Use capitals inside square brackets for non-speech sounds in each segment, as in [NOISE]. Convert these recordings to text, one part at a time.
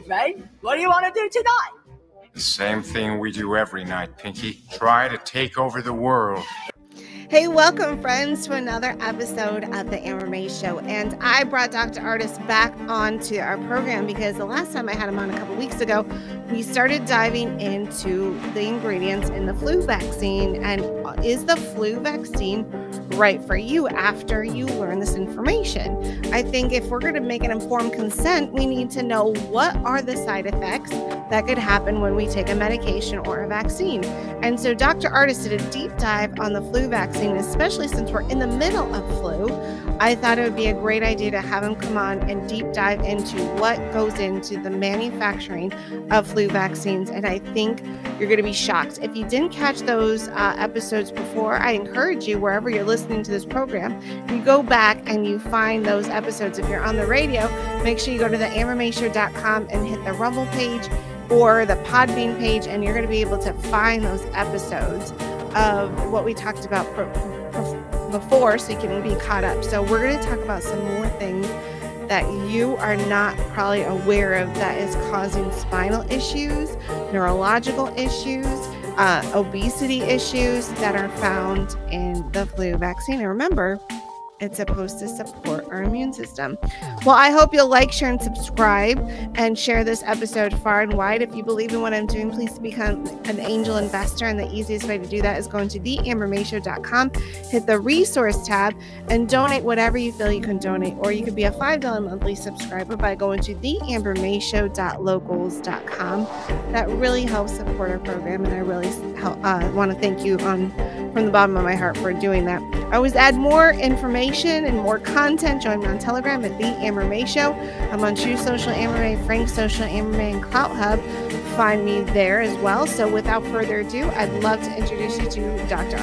Frank, what do you want to do tonight? The same thing we do every night, Pinky. Try to take over the world. Hey, welcome, friends, to another episode of the Amber May Show. And I brought Dr. Ardis back onto our program because the last time I had him on a couple weeks ago, we started diving into the ingredients in the flu vaccine. And is the flu vaccine right for you after you learn this information? I think if we're going to make an informed consent, we need to know what are the side effects that could happen when we take a medication or a vaccine. And so Dr. Ardis did a deep dive on the flu vaccine especially since we're in the middle of flu, I thought it would be a great idea to have him come on and deep dive into what goes into the manufacturing of flu vaccines. And I think you're going to be shocked. If you didn't catch those uh, episodes before, I encourage you, wherever you're listening to this program, you go back and you find those episodes. If you're on the radio, make sure you go to the ambermayshow.com and hit the Rumble page or the Podbean page, and you're going to be able to find those episodes of what we talked about before so you can be caught up. So, we're going to talk about some more things that you are not probably aware of that is causing spinal issues, neurological issues, uh, obesity issues that are found in the flu vaccine. And remember, it's supposed to support our immune system. Well, I hope you'll like, share, and subscribe and share this episode far and wide. If you believe in what I'm doing, please become an angel investor. And the easiest way to do that is going to theambermayshow.com, hit the resource tab, and donate whatever you feel you can donate. Or you could be a $5 monthly subscriber by going to theambermayshow.locals.com. That really helps support our program. And I really uh, want to thank you on from the bottom of my heart for doing that. I always add more information and more content. Join me on Telegram at The Amber May Show. I'm on Truth Social Amber May, Frank Social Amber May, and Clout Hub. Find me there as well. So without further ado, I'd love to introduce you to Dr.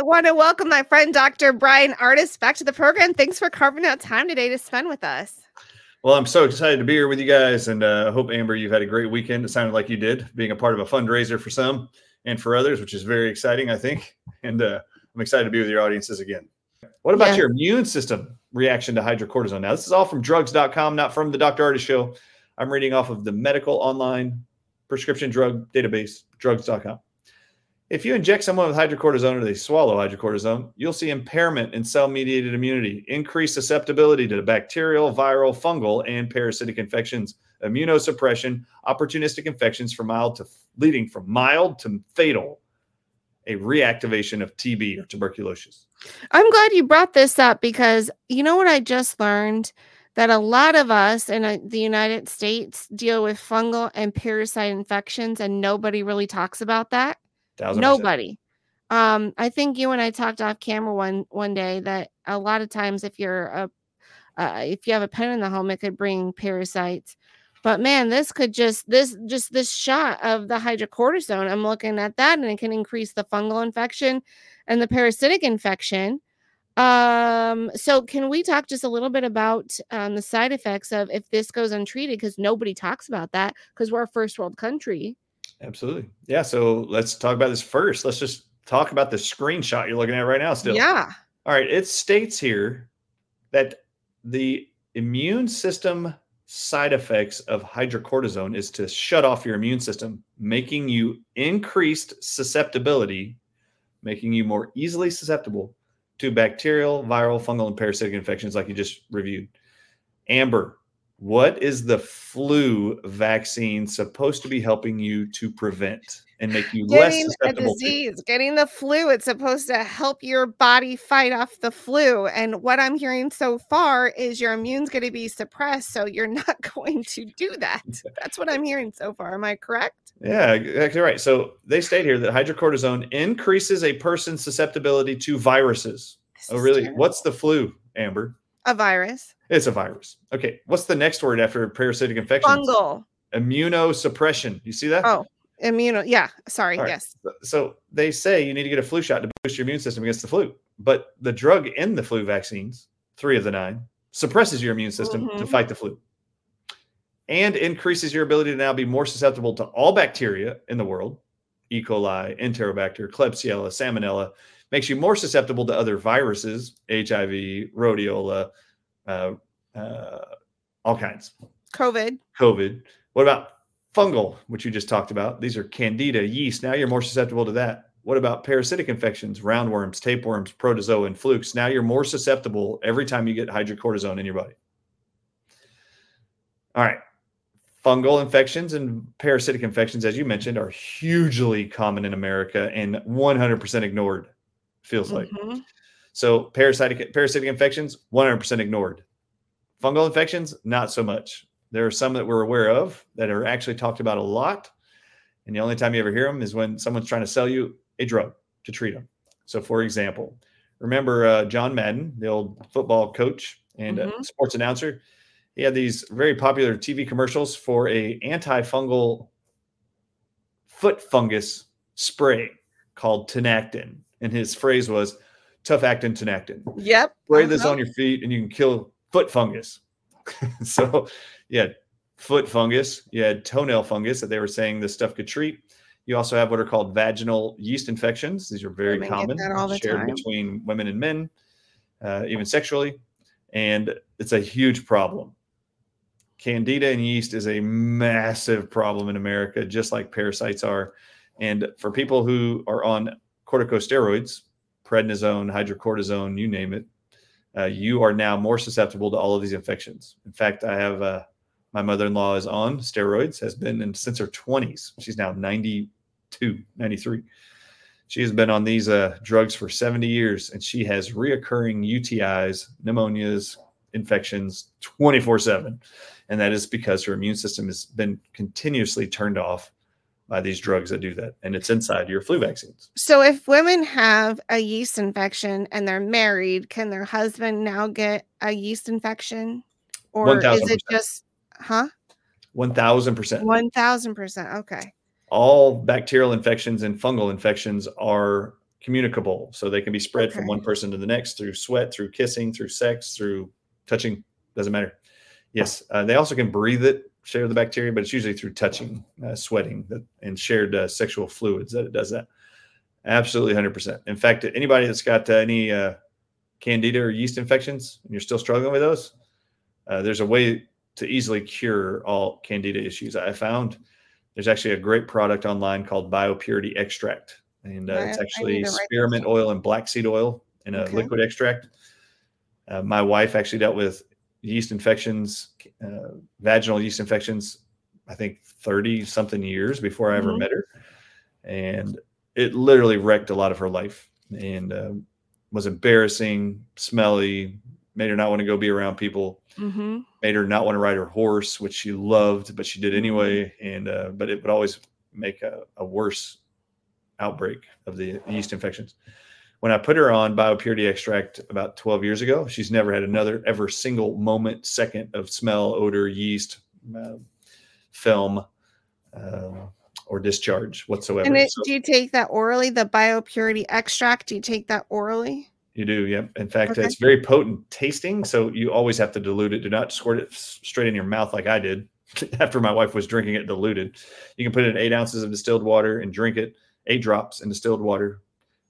Ardis. want to welcome my friend Dr. Bryan Ardis back to the program. Thanks for carving out time today to spend with us. Well, I'm so excited to be here with you guys, and uh, I hope Amber, you've had a great weekend. It sounded like you did, being a part of a fundraiser for some and for others, which is very exciting, I think. [LAUGHS] And uh, I'm excited to be with your audiences again. What about yeah. your immune system reaction to hydrocortisone? Now, this is all from drugs.com, not from the Dr. Ardis show. I'm reading off of the medical online prescription drug database, drugs.com. If you inject someone with hydrocortisone or they swallow hydrocortisone, you'll see impairment in cell mediated immunity, increased susceptibility to bacterial, viral, fungal, and parasitic infections, immunosuppression, opportunistic infections from mild to leading from mild to fatal, a reactivation of TB or tuberculosis. I'm glad you brought this up because you know what I just learned? That a lot of us in uh, the United States deal with fungal and parasite infections, and nobody really talks about that. Nobody. Um, I think you and I talked off camera one one day that a lot of times if you're a uh, if you have a pen in the home, it could bring parasites. But man, this could just this just this shot of the hydrocortisone. I'm looking at that, and it can increase the fungal infection and the parasitic infection. Um, so can we talk just a little bit about um, the side effects of if this goes untreated? Because nobody talks about that because we're a first world country. Absolutely. Yeah. So let's talk about this first. Let's just talk about the screenshot you're looking at right now, still. Yeah. All right. It states here that the immune system side effects of hydrocortisone is to shut off your immune system, making you increased susceptibility, making you more easily susceptible to bacterial, viral, fungal, and parasitic infections, like you just reviewed. Amber, what is the flu vaccine supposed to be helping you to prevent? and make you less Getting a susceptible to. disease, getting the flu, it's supposed to help your body fight off the flu. And what I'm hearing so far is your immune's going to be suppressed. So you're [LAUGHS] not going to do that. That's what I'm hearing so far. Am I correct? Yeah, exactly right. So they state here that hydrocortisone increases a person's susceptibility to viruses. This Oh, really? terrible. What's the flu, Amber? A virus? It's a virus. Okay. What's the next word after parasitic infection? Fungal. Immunosuppression. You see that? Oh, immune. Yeah. Sorry. Right. Yes. So they say you need to get a flu shot to boost your immune system against the flu. But the drug in the flu vaccines, three of the nine, suppresses your immune system to Mhm. fight the flu and increases your ability to now be more susceptible to all bacteria in the world E. coli, Enterobacter, Klebsiella, Salmonella, makes you more susceptible to other viruses, HIV, rhodiola, uh, uh, all kinds. COVID. COVID. What about fungal, which you just talked about? These are candida, yeast. Now you're more susceptible to that. What about parasitic infections, roundworms, tapeworms, protozoa, and flukes? Now you're more susceptible every time you get hydrocortisone in your body. All right. Fungal infections and parasitic infections, as you mentioned, are hugely common in America and 100% ignored, feels like. Mhm. So parasitic parasitic infections, 100% ignored. Fungal infections, not so much. There are some that we're aware of that are actually talked about a lot. And the only time you ever hear them is when someone's trying to sell you a drug to treat them. So, for example, remember uh, John Madden, the old football coach and uh, Mhm. sports announcer? He had these very popular TV commercials for a antifungal foot fungus spray called Tinactin. And his phrase was tough actin Tinactin Yep. spray this uh-huh. on your feet and you can kill foot fungus. [LAUGHS] so you had foot fungus, you had toenail fungus that they were saying this stuff could treat. You also have what are called vaginal yeast infections. These are very Women common, all shared time. between women and men, uh, even sexually. And it's a huge problem. Candida and yeast is a massive problem in America, just like parasites are. And for people who are on corticosteroids, prednisone, hydrocortisone, you name it, uh, you are now more susceptible to all of these infections. In fact, I have uh, my mother in law is on steroids, has been in, since her 20s. She's now 92, 93. She has been on these uh, drugs for 70 years and she has reoccurring UTIs, pneumonias, infections 24 7. And that is because her immune system has been continuously turned off by these drugs that do that. And it's inside your flu vaccines. So if women have a yeast infection and they're married, can their husband now get a yeast infection? Or is it just huh? 1000%. One thousand percent. Okay. all bacterial infections and fungal infections are communicable. So they can be spread from one person to the next through sweat, through kissing, through sex, through touching. Doesn't matter. Yes. Uh, they also can breathe it, share the bacteria, but it's usually through touching, uh, sweating, and shared uh, sexual fluids that it does that. Absolutely 100%. In fact, anybody that's got uh, any uh, candida or yeast infections and you're still struggling with those, uh, there's a way to easily cure all candida issues. I found there's actually a great product online called Biopurity Extract, and uh, it's actually need to write this spearmint oil and black seed oil in a Okay. liquid extract. Uh, my wife actually dealt with yeast infections, uh, vaginal yeast infections, I think 30 something years before I ever Mhm. met her. And it literally wrecked a lot of her life and um, was embarrassing, smelly, made her not want to go be around people Mm-hmm. made her not want to ride her horse, which she loved, but she did anyway. And uh, but it would always make a, a worse outbreak of the yeast infections. When I put her on biopurity extract about 12 years ago, she's never had another ever single moment, second of smell, odor, yeast, uh, film, uh, or discharge whatsoever. And it, So- do you take that orally? The biopurity extract? Do you take that orally? You do, yep. In fact, Okay. it's very potent tasting, so you always have to dilute it. Do not squirt it straight in your mouth like I did [LAUGHS] after my wife was drinking it diluted. You can put it in eight ounces of distilled water and drink it, eight drops in distilled water,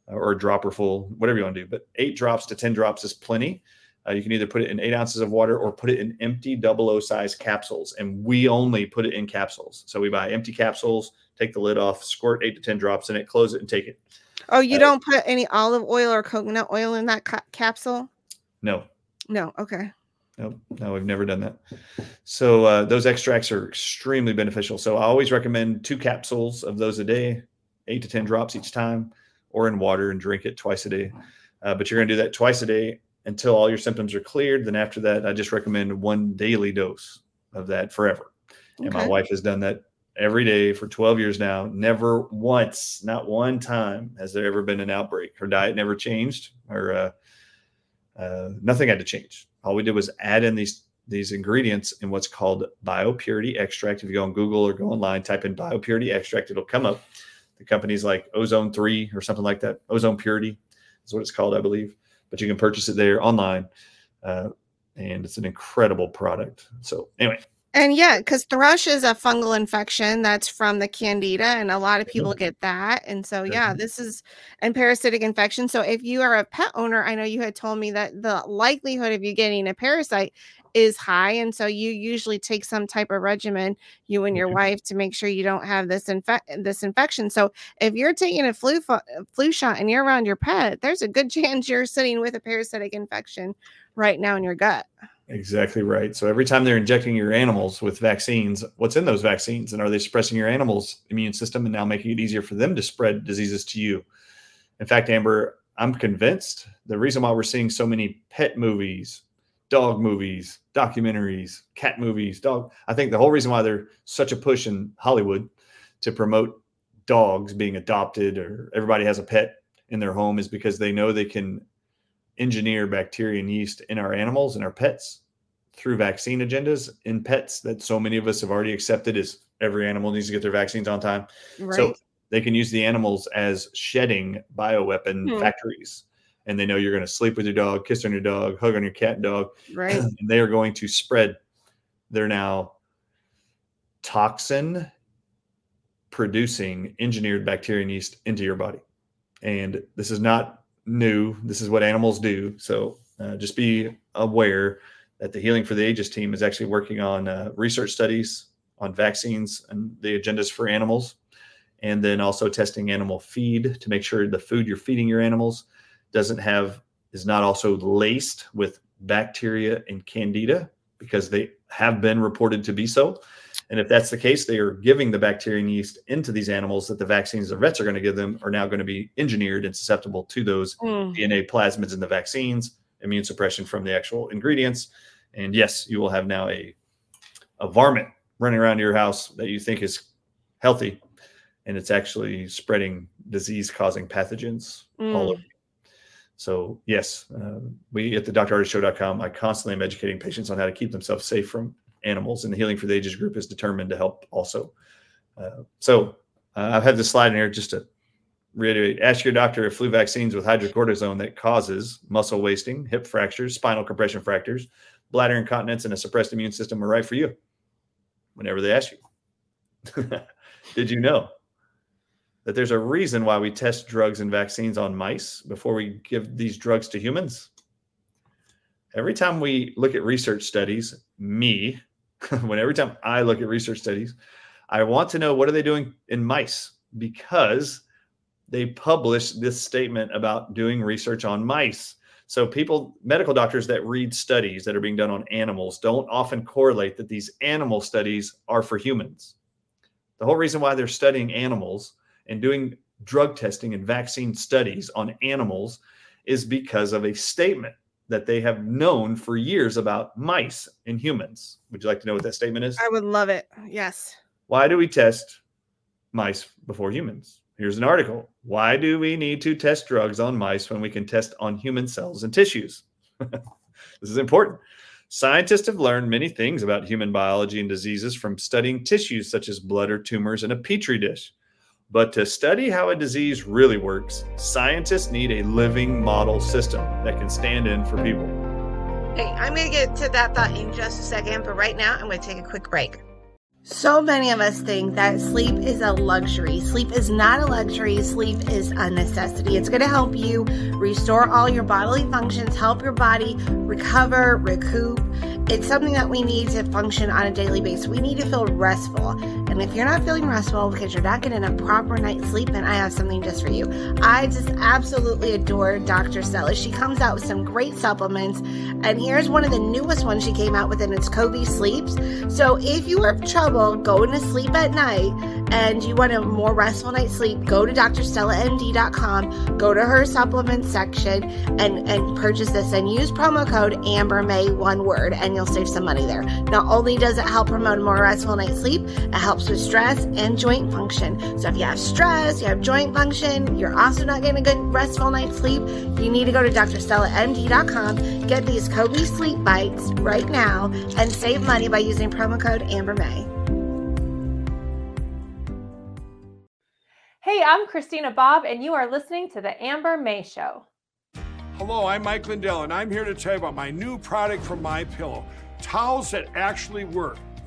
or a dropper full, whatever you want to do. But eight drops to ten drops is plenty. Uh, you can either put it in eight ounces of water or put it in empty double O size capsules. And we only put it in capsules. So we buy empty capsules, take the lid off, squirt eight to ten drops in it, close it, and take it. Oh, you Uh, don't put any olive oil or coconut oil in that ca- capsule? No, No. Okay. Nope, no, we've never done that. So uh, those extracts are extremely beneficial. So I always recommend two capsules of those a day. eight to 10 drops each time, or in water and drink it twice a day. Uh, but you're going to do that twice a day until all your symptoms are cleared. Then after that, I just recommend one daily dose of that forever. And my wife has done that every day for 12 years now. Never once, not one time, has there ever been an outbreak. Her diet never changed, or uh, uh, nothing had to change. All we did was add in these these ingredients in what's called biopurity extract. If you go on Google or go online, type in biopurity extract, it'll come up. The company's like Ozone Three or something like that. Ozone Purity is what it's called, I believe. But you can purchase it there online, uh, and it's an incredible product. So anyway, And yeah, because thrush is a fungal infection that's from the candida, and a lot of Mm-hmm. people get that. And so, yeah, Mhm. this is and parasitic infection. So, if you are a pet owner, I know you had told me that the likelihood of you getting a parasite is high, and so you usually take some type of regimen, you and your wife, to make sure you don't have this infect this infection. So, if you're taking a flu fo- flu shot and you're around your pet, there's a good [LAUGHS] chance you're sitting with a parasitic infection right now in your gut. Exactly right. So every time they're injecting your animals with vaccines, what's in those vaccines? And are they suppressing your animal's immune system and now making it easier for them to spread diseases to you? In fact, Amber, I'm convinced the reason why we're seeing so many pet movies, dog movies, documentaries, cat movies, dog, I think the whole reason why there's such a push in Hollywood to promote dogs being adopted or everybody has a pet in their home is because they know they can engineer bacteria and yeast in our animals and our pets through vaccine agendas in pets that so many of us have already accepted as every animal needs to get their vaccines on time. Right. So they can use the animals as shedding bioweapon Hmm. factories. And they know you're going to sleep with your dog, kiss on your dog, hug on your cat and dog, right. [CLEARS THROAT] and they are going to spread their now toxin producing engineered bacteria and yeast into your body. And this is not new. This is what animals do. So uh, just be aware that the Healing for the Ages team is actually working on uh, research studies on vaccines and the agendas for animals, and then also testing animal feed to make sure the food you're feeding your animals doesn't have is not also laced with bacteria and candida because they have been reported to be so. And if that's the case, they are giving the bacteria and yeast into these animals that the vaccines the vets are going to give them are now going to be engineered and susceptible to those Mm. DNA plasmids in the vaccines, immune suppression from the actual ingredients. And yes, you will have now a a varmint running around your house that you think is healthy, and it's actually spreading disease-causing pathogens all Mm. over. So yes, uh, we at the drardisshow.com, I constantly am educating patients on how to keep themselves safe from animals, and the Healing for the Ages group is determined to help also. Uh, so uh, I've had this slide in here just to reiterate. Ask your doctor if flu vaccines with hydrocortisone that causes muscle wasting, hip fractures, spinal compression fractures, bladder incontinence, and a suppressed immune system are right for you. Whenever they ask you, [LAUGHS] did you know that there's a reason why we test drugs and vaccines on mice before we give these drugs to humans? Every time we look at research studies, me, [LAUGHS] when every time I look at research studies, I want to know what are they doing in mice because they publish this statement about doing research on mice. So people, medical doctors that read studies that are being done on animals don't often correlate that these animal studies are for humans. The whole reason why they're studying animals and doing drug testing and vaccine studies on animals is because of a statement that they have known for years about mice and humans. Would you like to know what that statement is? I would love it. Yes. Why do we test mice before humans? Here's an article. Why do we need to test drugs on mice when we can test on human cells and tissues? [LAUGHS] this is important. Scientists have learned many things about human biology and diseases from studying tissues such as blood or tumors in a petri dish. But to study how a disease really works, scientists need a living model system that can stand in for people. Hey, I'm going to get to that thought in just a second, but right now I'm going to take a quick break. So many of us think that sleep is a luxury. Sleep is not a luxury, sleep is a necessity. It's going to help you restore all your bodily functions, help your body recover, recoup. It's something that we need to function on a daily basis. We need to feel restful. And if you're not feeling restful because you're not getting a proper night's sleep, then I have something just for you. I just absolutely adore Dr. Stella. She comes out with some great supplements. And here's one of the newest ones she came out with, and it's Kobe Sleeps. So if you have trouble going to sleep at night, and you want a more restful night's sleep, go to drstellamd.com, go to her supplement section, and, and purchase this and use promo code AmberMay, one word, and you'll save some money there. Not only does it help promote a more restful night's sleep, it helps with stress and joint function. So if you have stress, you have joint function, you're also not getting a good restful night's sleep, you need to go to drstellamd.com, get these Kobe sleep bites right now, and save money by using promo code AmberMay. Hey, I'm Christina Bobb, and you are listening to The Amber May Show. Hello, I'm Mike Lindell, and I'm here to tell you about my new product from My Pillow towels that actually work.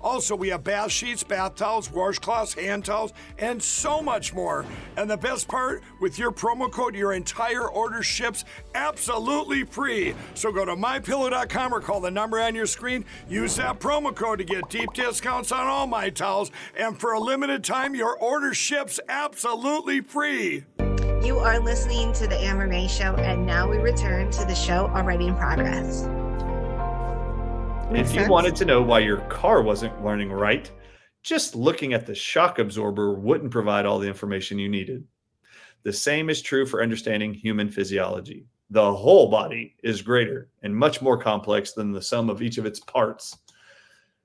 Also, we have bath sheets, bath towels, washcloths, hand towels, and so much more. And the best part, with your promo code, your entire order ships absolutely free. So go to mypillow.com or call the number on your screen. Use that promo code to get deep discounts on all my towels. And for a limited time, your order ships absolutely free. You are listening to the Amber May Show, and now we return to the show already in progress. Makes if you sense. wanted to know why your car wasn't running right, just looking at the shock absorber wouldn't provide all the information you needed. The same is true for understanding human physiology. The whole body is greater and much more complex than the sum of each of its parts.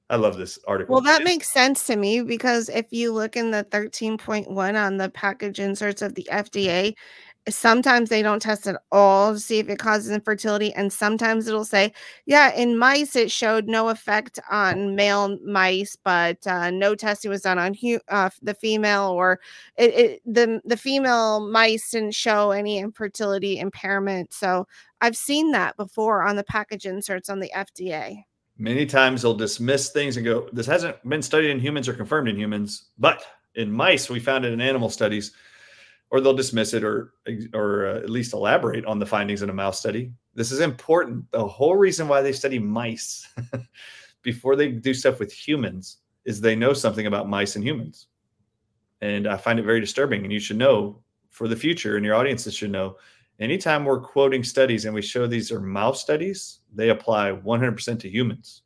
I love this article. Well, that makes sense to me because if you look in the 13.1 on the package inserts of the FDA, sometimes they don't test at all to see if it causes infertility. And sometimes it'll say, yeah, in mice, it showed no effect on male mice, but uh, no testing was done on hu- uh, the female, or it, it, the, the female mice didn't show any infertility impairment. So I've seen that before on the package inserts on the FDA. Many times they'll dismiss things and go, This hasn't been studied in humans or confirmed in humans, but in mice, we found it in animal studies. Or they'll dismiss it or, or uh, at least elaborate on the findings in a mouse study. This is important. The whole reason why they study mice [LAUGHS] before they do stuff with humans is they know something about mice and humans. And I find it very disturbing. And you should know for the future, and your audiences should know anytime we're quoting studies and we show these are mouse studies, they apply 100% to humans.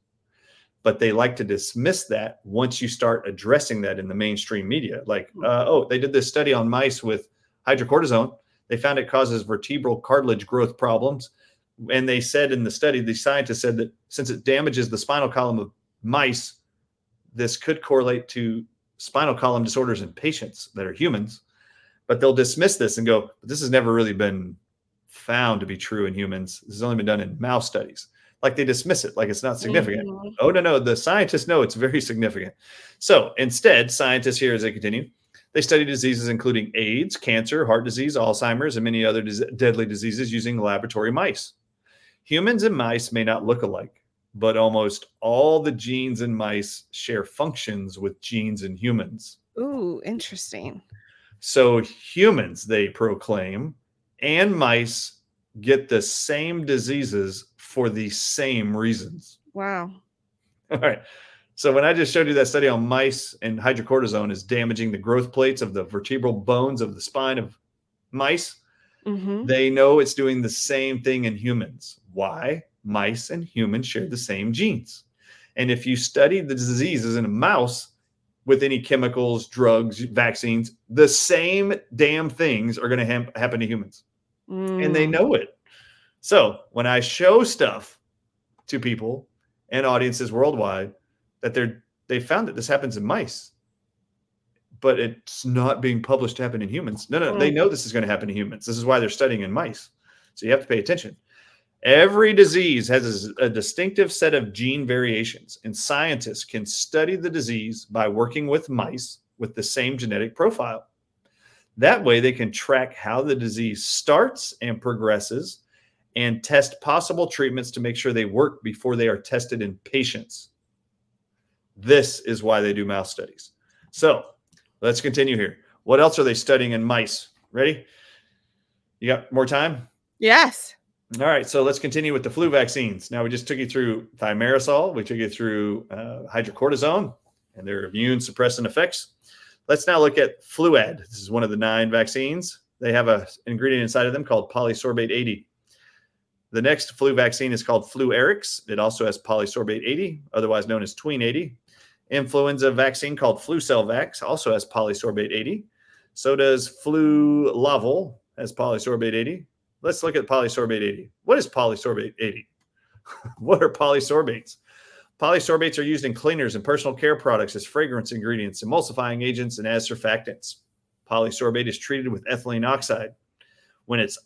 But they like to dismiss that once you start addressing that in the mainstream media. Like, uh, oh, they did this study on mice with hydrocortisone. They found it causes vertebral cartilage growth problems. And they said in the study, the scientists said that since it damages the spinal column of mice, this could correlate to spinal column disorders in patients that are humans. But they'll dismiss this and go, this has never really been found to be true in humans. This has only been done in mouse studies. Like they dismiss it, like it's not significant. Mhm. Oh, no, no. The scientists know it's very significant. So instead, scientists here, as they continue, they study diseases including AIDS, cancer, heart disease, Alzheimer's, and many other dis- deadly diseases using laboratory mice. Humans and mice may not look alike, but almost all the genes in mice share functions with genes in humans. Ooh, interesting. So humans, they proclaim, and mice get the same diseases for the same reasons. Wow. [LAUGHS] All right. So when I just showed you that study on mice and hydrocortisone is damaging the growth plates of the vertebral bones of the spine of mice, hmm they know it's doing the same thing in humans. Why? Mice and humans share the same genes. And if you study the diseases in a mouse with any chemicals, drugs, vaccines, the same damn things are going to ha- happen to humans. And they Mm. know it. So when I show stuff to people and audiences worldwide that they're they found that this happens in mice, but it's not being published to happen in humans. No, no, they Mm. know this is going to happen in humans. This is why they're studying in mice. So you have to pay attention. Every disease has a distinctive set of gene variations, and scientists can study the disease by working with mice with the same genetic profile. That way, they can track how the disease starts and progresses and test possible treatments to make sure they work before they are tested in patients. This is why they do mouse studies. So let's continue here. What else are they studying in mice? Ready? You got more time? Yes. All right, so let's continue with the flu vaccines. Now we just took you through thimerosal, we took you through uh, hydrocortisone and their immune suppressant effects. Let's now look at Fluad. This is one of the nine vaccines. They have a ingredient inside of them called polysorbate 80. The next flu vaccine is called Fluarix. It also has polysorbate 80, otherwise known as Tween 80. Influenza vaccine called Flucelvax also has polysorbate 80. So does Flulaval has polysorbate 80. Let's look at polysorbate 80. What is polysorbate 80? [LAUGHS] what are polysorbates? Polysorbates are used in cleaners and personal care products as fragrance ingredients, emulsifying agents, and as surfactants. Polysorbate is treated with ethylene oxide. When it's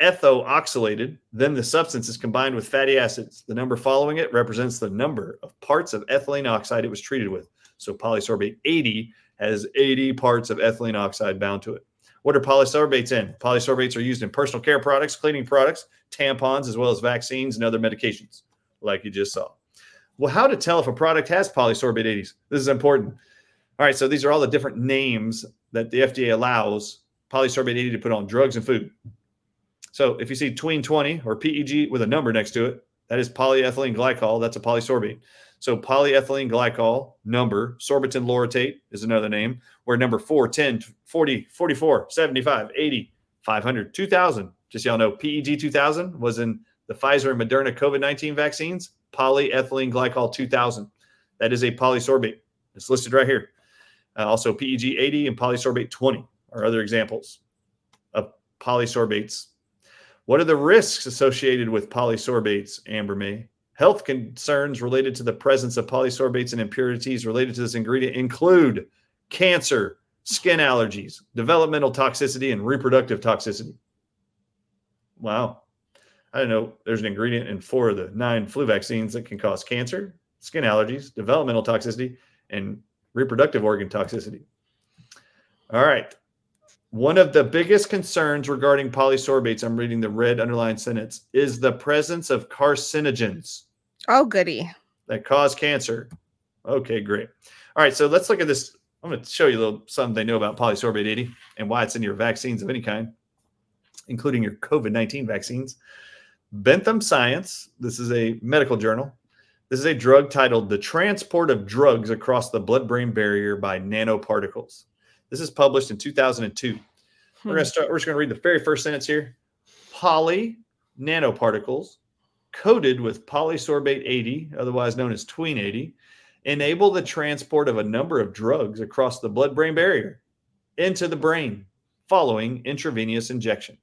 ethoxylated, then the substance is combined with fatty acids. The number following it represents the number of parts of ethylene oxide it was treated with. So polysorbate 80 has 80 parts of ethylene oxide bound to it. What are polysorbates in? Polysorbates are used in personal care products, cleaning products, tampons, as well as vaccines and other medications, like you just saw. Well, how to tell if a product has polysorbate 80s? This is important. All right, so these are all the different names that the FDA allows polysorbate 80 to put on drugs and food. So if you see tween 20 or PEG with a number next to it, that is polyethylene glycol. That's a polysorbate. So polyethylene glycol number, sorbitan laurethate is another name, where number 4, 10, 40, 44, 75, 80, 500, 2000. Just y'all know PEG 2000 was in the Pfizer and Moderna COVID 19 vaccines, polyethylene glycol 2000. That is a polysorbate. It's listed right here. Uh, also, PEG 80 and polysorbate 20 are other examples of polysorbates. What are the risks associated with polysorbates, Amber May? Health concerns related to the presence of polysorbates and impurities related to this ingredient include cancer, skin allergies, developmental toxicity, and reproductive toxicity. Wow. I don't know. There's an ingredient in four of the nine flu vaccines that can cause cancer, skin allergies, developmental toxicity, and reproductive organ toxicity. All right. One of the biggest concerns regarding polysorbates, I'm reading the red underlined sentence, is the presence of carcinogens Oh, goody. that cause cancer. Okay, great. All right, so let's look at this. I'm going to show you a little something they know about polysorbate 80 and why it's in your vaccines of any kind, including your COVID 19 vaccines. Bentham Science, this is a medical journal. This is a drug titled The Transport of Drugs Across the Blood Brain Barrier by Nanoparticles. This is published in 2002. We're going to hmm. start, we're just going to read the very first sentence here. Poly nanoparticles coated with polysorbate 80, otherwise known as tween 80, enable the transport of a number of drugs across the blood brain barrier into the brain following intravenous injection.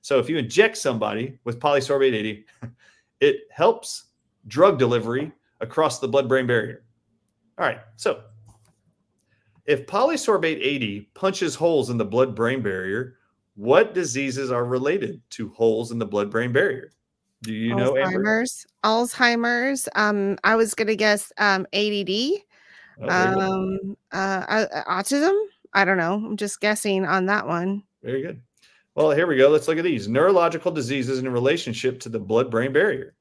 So if you inject somebody with polysorbate 80, [LAUGHS] it helps drug delivery across the blood brain barrier. All right. So if polysorbate 80 punches holes in the blood brain barrier, what diseases are related to holes in the blood brain barrier? Do you know, Alzheimer's. Alzheimer's. Um, I was gonna guess um ADD. Oh. Um, uh, uh, autism. I don't know. I'm just guessing on that one. Very good. Well, here we go. Let's look at these neurological diseases in relationship to the blood brain barrier.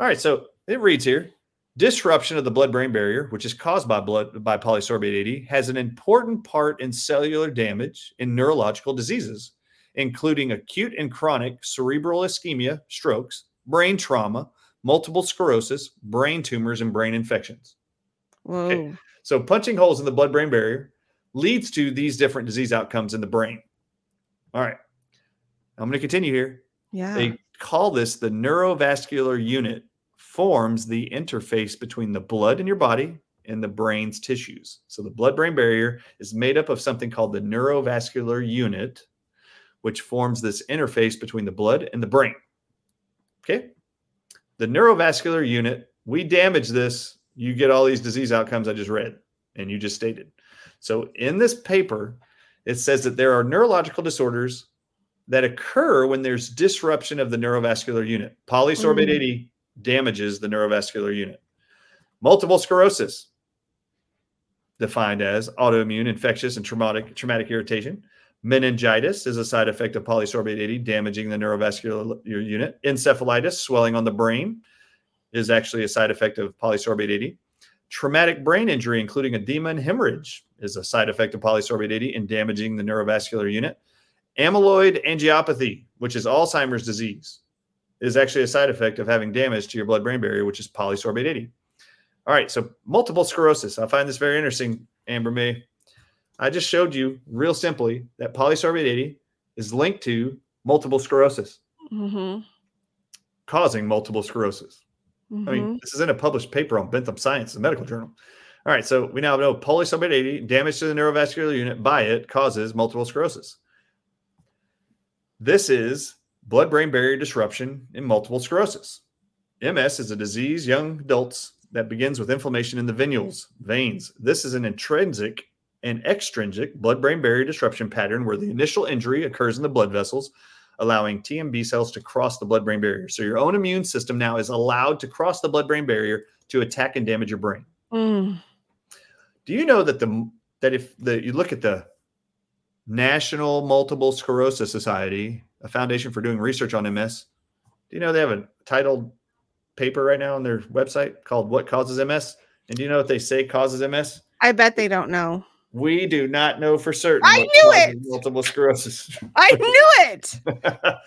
All right. So it reads here disruption of the blood brain barrier, which is caused by blood by polysorbate 80, has an important part in cellular damage in neurological diseases, including acute and chronic cerebral ischemia, strokes, brain trauma, multiple sclerosis, brain tumors, and brain infections. Whoa. Okay. So punching holes in the blood brain barrier leads to these different disease outcomes in the brain. All right. I'm going to continue here. Yeah. They call this the neurovascular unit forms the interface between the blood in your body and the brain's tissues. So the blood brain barrier is made up of something called the neurovascular unit which forms this interface between the blood and the brain. Okay? The neurovascular unit, we damage this, you get all these disease outcomes I just read and you just stated. So in this paper, it says that there are neurological disorders that occur when there's disruption of the neurovascular unit. Polysorbate Mm. 80 damages the neurovascular unit. Multiple sclerosis, defined as autoimmune, infectious, and traumatic traumatic irritation. Meningitis is a side effect of polysorbate 80, damaging the neurovascular unit. Encephalitis, swelling on the brain, is actually a side effect of polysorbate 80. Traumatic brain injury, including edema and hemorrhage, is a side effect of polysorbate 80 in damaging the neurovascular unit. Amyloid angiopathy, which is Alzheimer's disease, is actually a side effect of having damage to your blood brain barrier, which is polysorbate 80. All right, so multiple sclerosis. I find this very interesting, Amber May. I just showed you real simply that polysorbate 80 is linked to multiple sclerosis, Mm-hmm. causing multiple sclerosis. I Mm-hmm. mean, this is in a published paper on Bentham Science, the medical journal. All right, so we now know polysorbate 80, damage to the neurovascular unit by it causes multiple sclerosis. This is blood brain barrier disruption in multiple sclerosis. MS is a disease young adults that begins with inflammation in the venules, veins. This is an intrinsic and extrinsic blood brain barrier disruption pattern where the initial injury occurs in the blood vessels, allowing TMB cells to cross the blood brain barrier. So your own immune system now is allowed to cross the blood brain barrier to attack and damage your brain. Mm. Do you know that the that if the you look at the National Multiple Sclerosis Society, a foundation for doing research on MS, do you know they have a titled paper right now on their website called "What Causes MS"? And do you know what they say causes MS? I bet they don't know. We do not know for certain. I knew it! Multiple sclerosis. [LAUGHS] I knew it.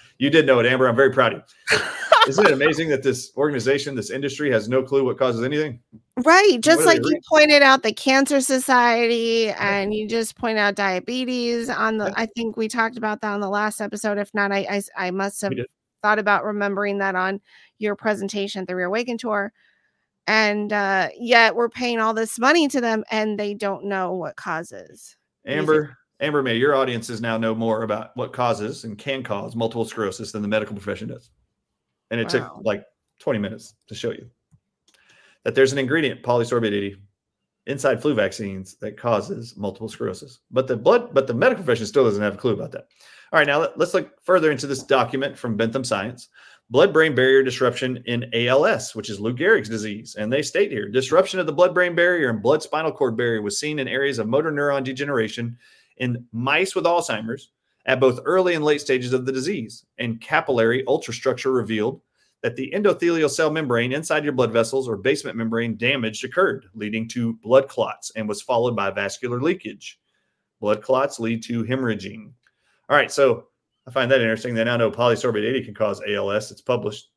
[LAUGHS] you did know it, Amber. I'm very proud of you. [LAUGHS] Isn't it amazing that this organization, this industry, has no clue what causes anything? Right. Just like you pointed out the Cancer Society and you just point out diabetes on the, Yeah. I think we talked about that on the last episode. If not, I I must have thought about remembering that on your presentation at the Reawaken Tour. And uh, yet we're paying all this money to them and they don't know what causes. Amber, Amber May, your audiences now know more about what causes and can cause multiple sclerosis than the medical profession does. And it Wow. took like 20 minutes to show you that there's an ingredient, polysorbate 80, inside flu vaccines that causes multiple sclerosis. But the blood, but the medical profession still doesn't have a clue about that. All right, now let, let's look further into this document from Bentham Science. Blood brain barrier disruption in ALS, which is Lou Gehrig's disease. And they state here disruption of the blood brain barrier and blood spinal cord barrier was seen in areas of motor neuron degeneration in mice with Alzheimer's at both early and late stages of the disease. And capillary ultrastructure revealed that the endothelial cell membrane inside your blood vessels or basement membrane damage occurred, leading to blood clots and was followed by vascular leakage. Blood clots lead to hemorrhaging. All right, so I find that interesting. They now know polysorbate 80 can cause ALS. It's published.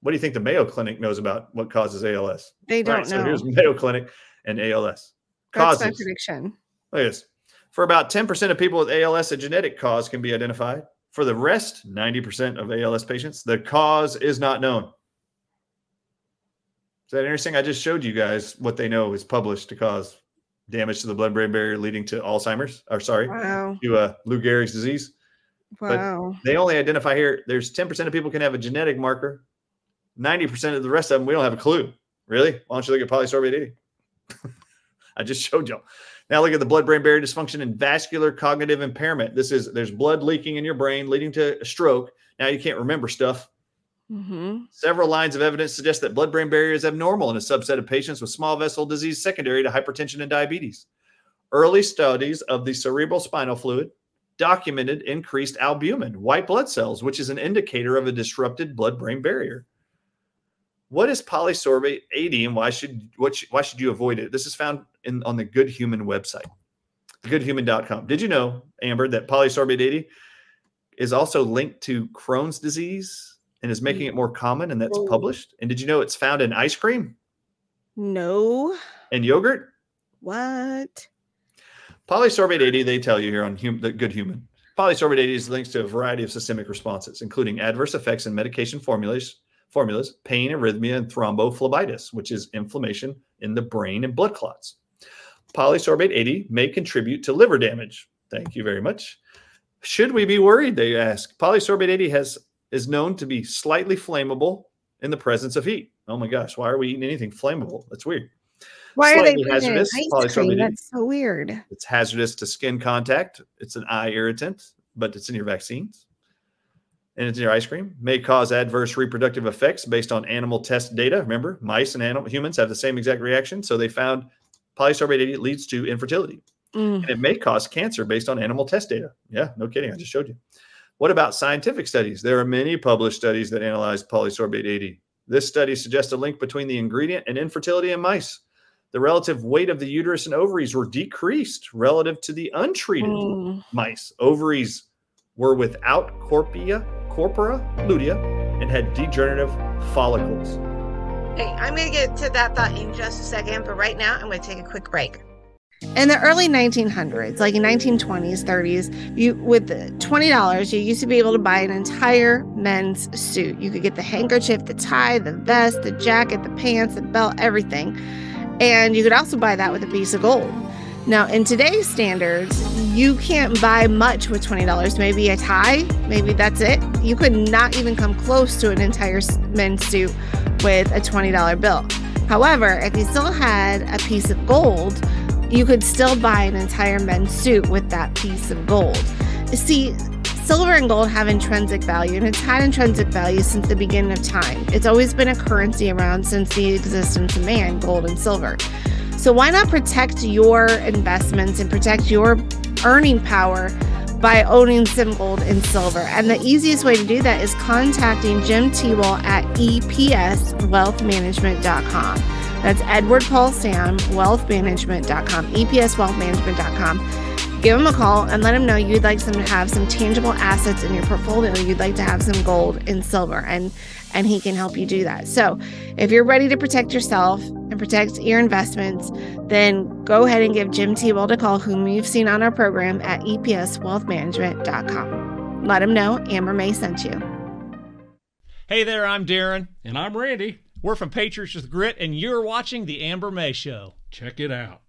What do you think the Mayo Clinic knows about what causes ALS? They don't right, know. So here's Mayo Clinic and ALS. That's my Causes. prediction. Look at this. For about 10% of people with ALS, a genetic cause can be identified. For the rest, 90% of ALS patients, the cause is not known. Is that interesting? I just showed you guys what they know is published to cause damage to the blood brain barrier leading to Alzheimer's, or sorry, Wow. to uh, Lou Gehrig's disease. But- Wow. They only identify here, there's 10% of people can have a genetic marker. 90% of the rest of them, we don't have a clue. Really? Why don't you look at polysorbate 80? [LAUGHS] I just showed y'all. Now look at the blood-brain barrier dysfunction and vascular cognitive impairment. This is there's blood leaking in your brain leading to a stroke. Now you can't remember stuff. hmm Several lines of evidence suggest that blood-brain barrier is abnormal in a subset of patients with small vessel disease secondary to hypertension and diabetes. Early studies of the cerebral spinal fluid documented increased albumin, white blood cells, which is an indicator of a disrupted blood-brain barrier. What is polysorbate 80 and why should what should, why should you avoid it? This is found in on the Good Human website, goodhuman.com. Did you know, Amber, that polysorbate 80 is also linked to Crohn's disease and is making it more common and that's published? And did you know it's found in ice cream No. and yogurt? What? Polysorbate 80, they tell you here on hum- the Good Human. Polysorbate 80 is linked to a variety of systemic responses, including adverse effects in medication formulas, formulas, pain, arrhythmia, and thrombophlebitis, which is inflammation in the brain and blood clots. Polysorbate 80 may contribute to liver damage. Thank you very much. Should we be worried? They ask. Polysorbate 80 has is known to be slightly flammable in the presence of heat. Oh my gosh, why are we eating anything flammable? That's weird. Why are they Slightly putting it in hazardous, ice cream? That's so weird. It's hazardous to skin contact. It's an eye irritant, but it's in your vaccines and it's in your ice cream. May cause adverse reproductive effects based on animal test data. Remember, mice and animal humans have the same exact reaction. So they found polysorbate 80 leads to infertility. Mm. And it may cause cancer based on animal test data. Yeah, no kidding. I just showed you. What about scientific studies? There are many published studies that analyze polysorbate 80. This study suggests a link between the ingredient and infertility in mice. The relative weight of the uterus and ovaries were decreased relative to the untreated Mm. mice. Ovaries were without corpora, corpora lutea and had degenerative follicles. Hey, I'm going to get to that thought in just a second, but right now I'm going to take a quick break. In the early 1900s, like in 1920s, 30s, you with $20, you used to be able to buy an entire men's suit. You could get the handkerchief, the tie, the vest, the jacket, the pants, the belt, everything. And you could also buy that with a piece of gold. Now, in today's standards, you can't buy much with $20. Maybe a tie, maybe that's it. You could not even come close to an entire men's suit with a $20 bill. However, if you still had a piece of gold, you could still buy an entire men's suit with that piece of gold. See, silver and gold have intrinsic value, and it's had intrinsic value since the beginning of time. It's always been a currency around since the existence of man, gold and silver. So, why not protect your investments and protect your earning power by owning some gold and silver? And the easiest way to do that is contacting Jim Tewell at EPSWealthManagement.com. That's Edward Paul Sam, wealthmanagement.com, EPSwealthmanagement.com. Give him a call and let him know you'd like some to have some tangible assets in your portfolio. You'd like to have some gold and silver, and and he can help you do that. So, if you're ready to protect yourself and protect your investments, then go ahead and give Jim Tewell a call, whom you've seen on our program at EPSWealthManagement.com. Let him know Amber May sent you. Hey there, I'm Darren. And I'm Randy. We're from Patriots with Grit, and you're watching The Amber May Show. Check it out.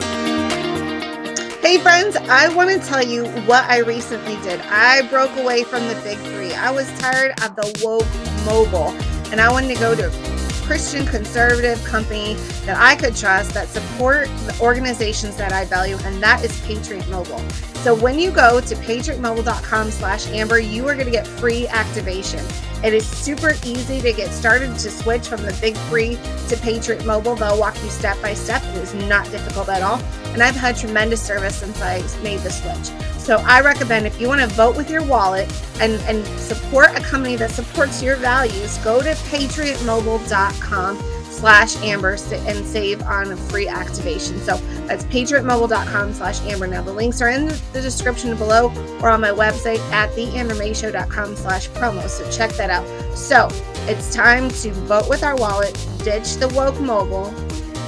Hey friends, I want to tell you what I recently did. I broke away from the big three. I was tired of the woke mobile and I wanted to go to a Christian conservative company that I could trust that support the organizations that I value, and that is Patriot Mobile. So when you go to patriotmobile.com slash amber, you are going to get free activation. It is super easy to get started to switch from the big three to Patriot Mobile. They'll walk you step by step. It is not difficult at all. And I've had tremendous service since I made the switch. So I recommend if you want to vote with your wallet and, and support a company that supports your values, go to patriotmobile.com slash amber and save on a free activation. So that's patriotmobile.com slash amber. Now the links are in the description below or on my website at theambermayshow.com slash promo. So check that out. So it's time to vote with our wallet, ditch the woke mobile,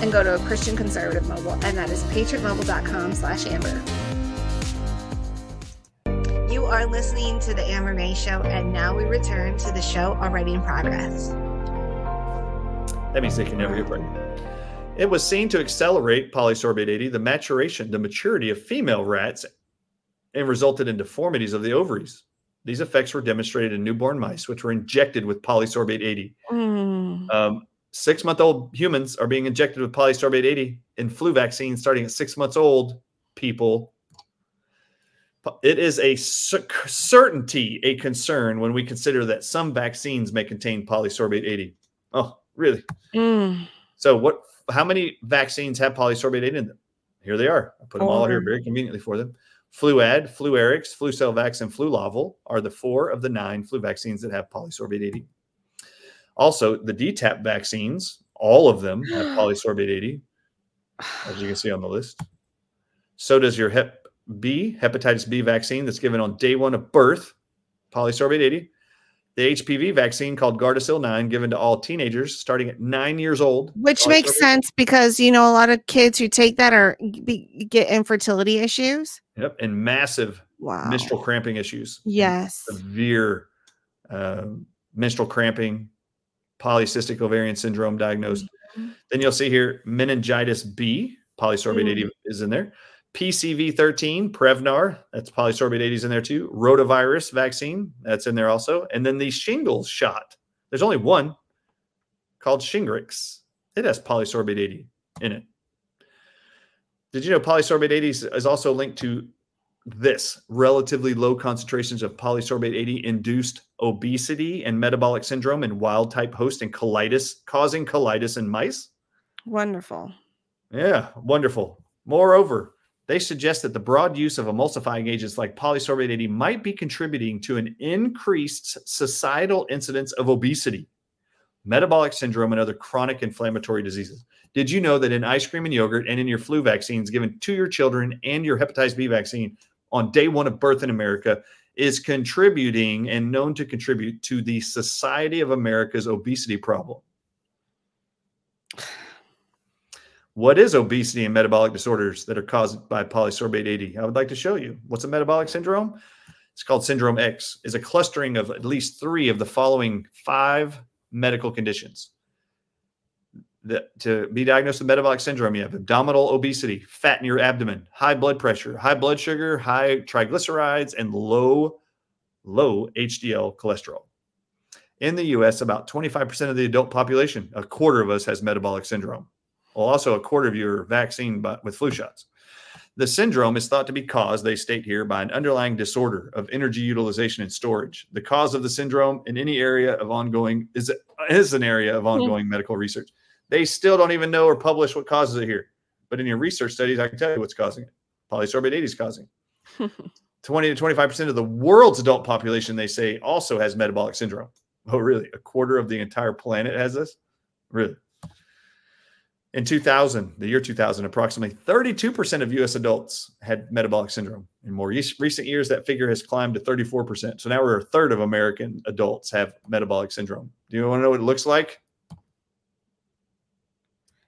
and go to a Christian conservative mobile. And that is patriotmobile.com slash amber. You are listening to the Amber May Show, and now we return to the show already in progress. That means they can never get pregnant. It was seen to accelerate polysorbate 80, the maturation, the maturity of female rats, and resulted in deformities of the ovaries. These effects were demonstrated in newborn mice, which were injected with polysorbate 80. Mm. Um, six month old humans are being injected with polysorbate 80 in flu vaccines starting at six months old. People, it is a certainty, a concern when we consider that some vaccines may contain polysorbate 80. Oh, really? Mm. So, what? How many vaccines have polysorbate 80 in them? Here they are. I put them all here very conveniently for them. Fluad, Fluarix, Flucelvax, and Flulaval are the four of the nine flu vaccines that have polysorbate 80. Also, the DTaP vaccines, all of them have [GASPS] polysorbate 80, as you can see on the list. So does your Hep B, hepatitis B vaccine that's given on day one of birth, polysorbate 80. The HPV vaccine called Gardasil 9, given to all teenagers starting at nine years old. Which makes sense because you know a lot of kids who take that are be, get infertility issues. Yep, and massive Wow. menstrual cramping issues. Yes. severe uh, menstrual cramping, polycystic ovarian syndrome diagnosed. Mhm. Then you'll see here meningitis B, polysorbate Mm. 80 is in there. PCV13, Prevnar, that's polysorbate 80 is in there too. Rotavirus vaccine, that's in there also. And then the shingles shot. There's only one called Shingrix. It has polysorbate 80 in it. Did you know polysorbate 80 is, also linked to this relatively low concentrations of polysorbate 80 induced obesity and metabolic syndrome in wild type host and colitis, causing colitis in mice? Wonderful. Yeah, wonderful. Moreover, they suggest that the broad use of emulsifying agents like polysorbate 80 might be contributing to an increased societal incidence of obesity. metabolic syndrome, and other chronic inflammatory diseases. Did you know that in ice cream and yogurt and in your flu vaccines given to your children and your hepatitis B vaccine on day one of birth in America is contributing and known to contribute to the Society of America's obesity problem? What is obesity and metabolic disorders that are caused by polysorbate 80? I would like to show you. What's a metabolic syndrome? It's called syndrome X. is a clustering of at least three of the following five medical conditions. The, to be diagnosed with metabolic syndrome, you have abdominal obesity, fat in your abdomen, high blood pressure, high blood sugar, high triglycerides, and low, low HDL cholesterol. In the US, about 25% of the adult population, a quarter of us has metabolic syndrome. Well, also a quarter of your vaccine vaccine with flu shots. The syndrome is thought to be caused, they state here, by an underlying disorder of energy utilization and storage. The cause of the syndrome in any area of ongoing is, is an area of ongoing mm-hmm. medical research. They still don't even know or publish what causes it here. But in your research studies, I can tell you what's causing it. Polysorbate 80 is causing. [LAUGHS] 20 to 25% of the world's adult population, they say, also has metabolic syndrome. Oh, really? A quarter of the entire planet has this? Really? In 2000, the year 2000, approximately 32% of US adults had metabolic syndrome. In more recent years, that figure has climbed to 34%. So now we're a third of American adults have metabolic syndrome. Do you want to know what it looks like?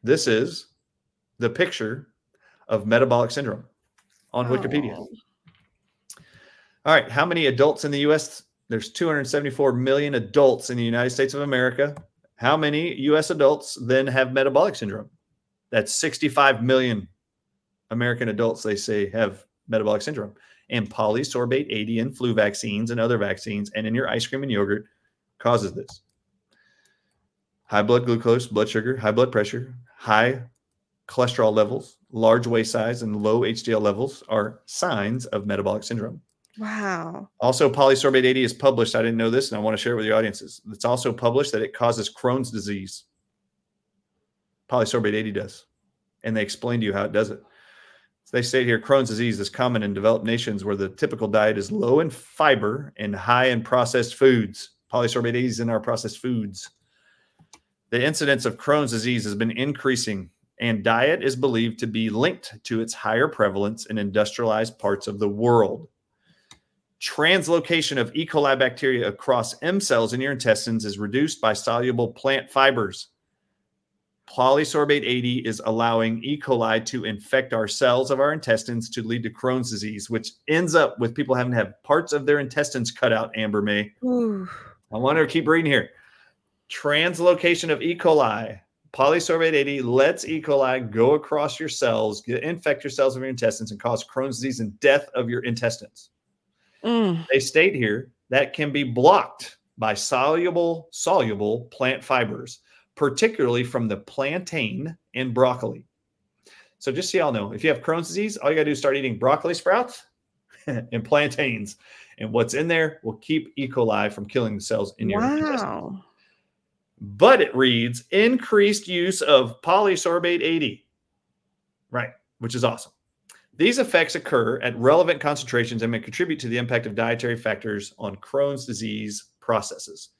This is the picture of metabolic syndrome on oh. Wikipedia. Oh. All right. How many adults in the US? There's 274 million adults in the United States of America. How many US adults then have metabolic syndrome? That's 65 million American adults, they say, have metabolic syndrome. And polysorbate 80 in flu vaccines and other vaccines and in your ice cream and yogurt causes this. High blood glucose, blood sugar, high blood pressure, high cholesterol levels, large waist size, and low HDL levels are signs of metabolic syndrome. Wow. Also, polysorbate 80 is published. I didn't know this, and I want to share it with your audiences. It's also published that it causes Crohn's disease. Polysorbate 80 does. And they explain to you how it does it. So they state here Crohn's disease is common in developed nations where the typical diet is low in fiber and high in processed foods. Polysorbate 80 is in our processed foods. The incidence of Crohn's disease has been increasing, and diet is believed to be linked to its higher prevalence in industrialized parts of the world translocation of E. coli bacteria across M cells in your intestines is reduced by soluble plant fibers. Polysorbate 80 is allowing E. coli to infect our cells of our intestines to lead to Crohn's disease, which ends up with people having to have parts of their intestines cut out, Amber May. Ooh. I want to keep reading here. Translocation of E. coli. Polysorbate 80 lets E. coli go across your cells, get, infect your cells of your intestines, and cause Crohn's disease and death of your intestines. Mm. They state here that can be blocked by soluble soluble plant fibers, particularly from the plantain and broccoli. So just so y'all know, if you have Crohn's disease, all you gotta do is start eating broccoli sprouts [LAUGHS] and plantains, and what's in there will keep E. coli from killing the cells in your wow. intestines. But it reads increased use of polysorbate 80, right? Which is awesome. These effects occur at relevant concentrations and may contribute to the impact of dietary factors on Crohn's disease processes.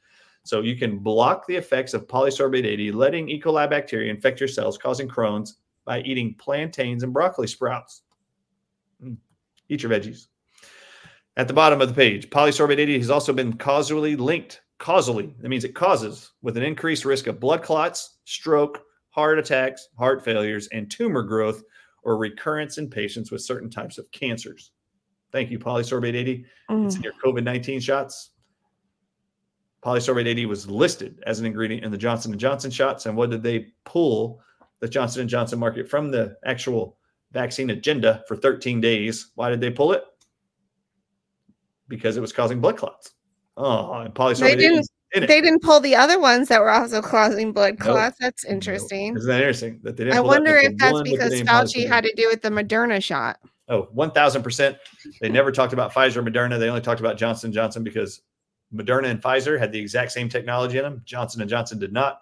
So you can block the effects of polysorbate 80, letting E. coli bacteria infect your cells, causing Crohn's by eating plantains and broccoli sprouts. Mm. Eat your veggies. At the bottom of the page, polysorbate 80 has also been causally linked. Causally, that means it causes with an increased risk of blood clots, stroke, heart attacks, heart failures, and tumor growth or recurrence in patients with certain types of cancers. Thank you, Polysorbate 80. Mm. It's in your COVID 19 shots. Polysorbate 80 was listed as an ingredient in the Johnson & Johnson shots. And what did they pull the Johnson & Johnson market from the actual vaccine agenda for 13 days? Why did they pull it? Because it was causing blood clots. Oh, and polysorbate they didn't, they didn't pull the other ones that were also causing blood clots. Nope. That's interesting. Isn't that interesting? That they didn't I wonder if that's because Fauci had to do with the Moderna shot. Oh, 1000%. They never talked about Pfizer or Moderna. They only talked about Johnson Johnson because Moderna and Pfizer had the exact same technology in them. Johnson and Johnson did not.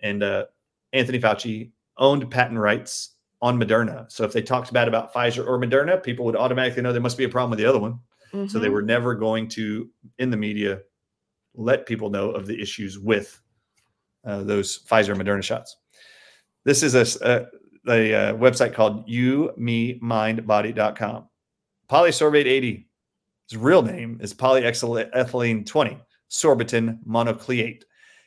And uh, Anthony Fauci owned patent rights on Moderna. So if they talked bad about Pfizer or Moderna, people would automatically know there must be a problem with the other one. Mm-hmm. So they mm-hmm. were never going to, in the media, let people know of the issues with uh, those Pfizer Moderna shots. This is a, a, a, uh, website called youmemindbody.com. Polysorbate 80, its real name is polyethylene 20, sorbitan monooleate.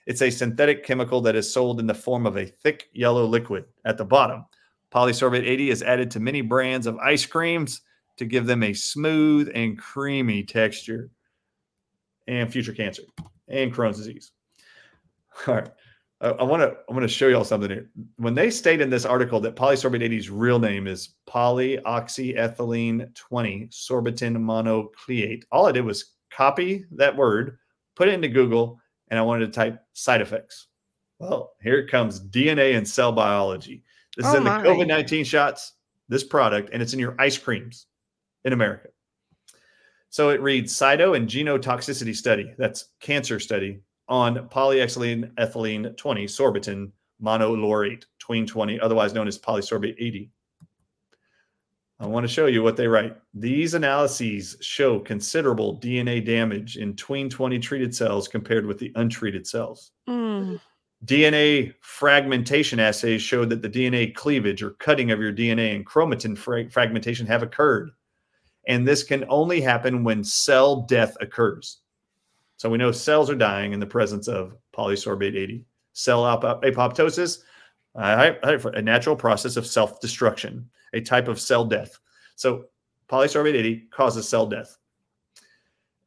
It's a synthetic chemical that is sold in the form of a thick yellow liquid at the bottom. Polysorbate 80 is added to many brands of ice creams to give them a smooth and creamy texture and future cancer and Crohn's disease. All right. I want to I want to show y'all something here. When they state in this article that polysorbate 80's real name is polyoxyethylene 20 sorbitan monooleate, all I did was copy that word, put it into Google, and I wanted to type side effects. Well, here it comes DNA and cell biology. This is Oh in the. COVID 19 shots, this product, and it's in your ice creams in America. So it reads cyto and genotoxicity study, that's cancer study, on polyethylene ethylene 20 sorbitan monolaurate tween 20, otherwise known as polysorbate 80. I want to show you what they write. These analyses show considerable DNA damage in tween 20 treated cells compared with the untreated cells. Mm. DNA fragmentation assays showed that the DNA cleavage or cutting of your DNA and chromatin fra- fragmentation have occurred. And this can only happen when cell death occurs. So we know cells are dying in the presence of polysorbate 80. Cell ap- apoptosis, a natural process of self destruction, a type of cell death. So polysorbate 80 causes cell death.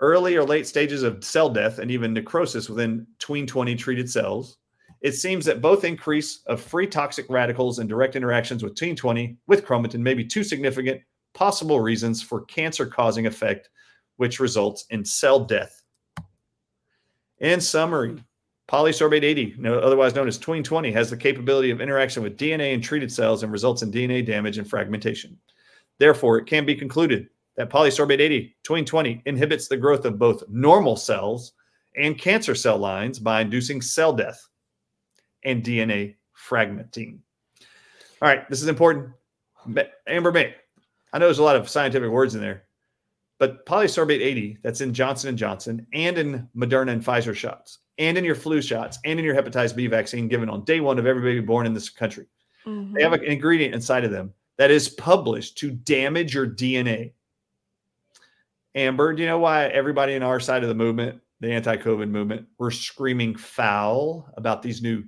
Early or late stages of cell death and even necrosis within tween 20 treated cells it seems that both increase of free toxic radicals and direct interactions with tween 20 with chromatin may be too significant possible reasons for cancer causing effect, which results in cell death. In summary, polysorbate 80, no- otherwise known as tween 20, has the capability of interaction with DNA in treated cells and results in DNA damage and fragmentation. Therefore, it can be concluded that polysorbate 80, tween 20, inhibits the growth of both normal cells and cancer cell lines by inducing cell death and DNA fragmenting. All right, this is important. Amber May, I know there's a lot of scientific words in there, but polysorbate 80 that's in Johnson and Johnson and in Moderna and Pfizer shots and in your flu shots and in your hepatitis B vaccine given on day one of every baby born in this country. Mhm. They have an ingredient inside of them that is published to damage your DNA. Amber, do you know why everybody in our side of the movement, the anti-COVID movement, we're screaming foul about these new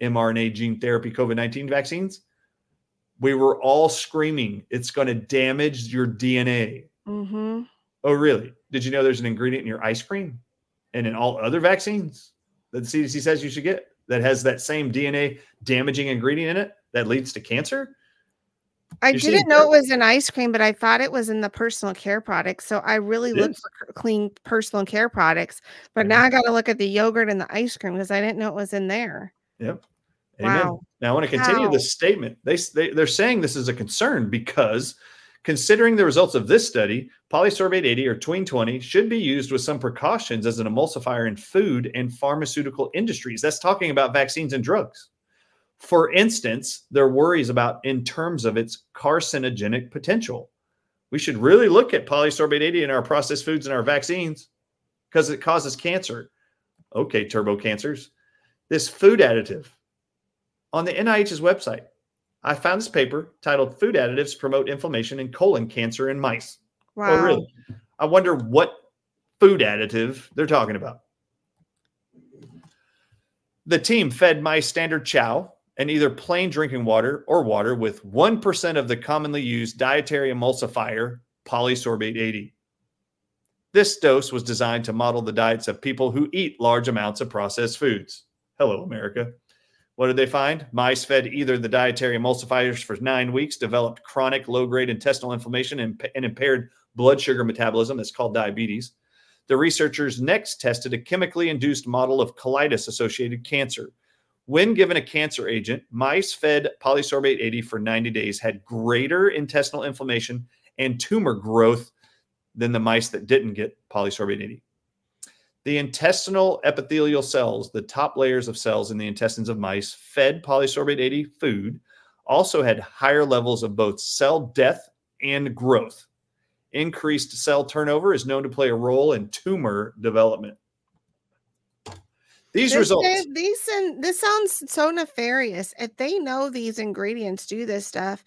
mRNA gene therapy COVID 19 vaccines? We were all screaming, it's going to damage your DNA. Mhm. Oh, really? Did you know there's an ingredient in your ice cream and in all other vaccines that the CDC says you should get that has that same DNA damaging ingredient in it that leads to cancer? I You're didn't know it was in ice cream, but I thought it was in the personal care products. So I really It look is. for clean personal care products. But now I got to look at the yogurt and the ice cream because I didn't know it was in there. Yep. Amen. Wow. Now I want to continue Wow. this statement. They, they they're saying this is a concern because considering the results of this study, polysorbate 80 or tween 20 should be used with some precautions as an emulsifier in food and pharmaceutical industries. That's talking about vaccines and drugs. For instance, there are worries about in terms of its carcinogenic potential. We should really look at polysorbate 80 in our processed foods and our vaccines because it causes cancer. Okay, turbo cancers. This food additive on the NIH's website. I found this paper titled Food Additives Promote Inflammation in Colon Cancer in Mice. Oh, wow. Oh, really? I wonder what food additive they're talking about. The team fed mice standard chow and either plain drinking water or water with 1% of the commonly used dietary emulsifier, polysorbate 80. This dose was designed to model the diets of people who eat large amounts of processed foods. Hello, America. What did they find? Mice fed either the dietary emulsifiers for nine weeks developed chronic low grade intestinal inflammation and, and impaired blood sugar metabolism. That's called diabetes. The researchers next tested a chemically induced model of colitis associated cancer. When given a cancer agent, mice fed polysorbate 80 for 90 days had greater intestinal inflammation and tumor growth than the mice that didn't get polysorbate 80. The intestinal epithelial cells, the top layers of cells in the intestines of mice fed polysorbate 80 food, also had higher levels of both cell death and growth. Increased cell turnover is known to play a role in tumor development. These This- results. these and this sounds so nefarious. If they know these ingredients do this stuff,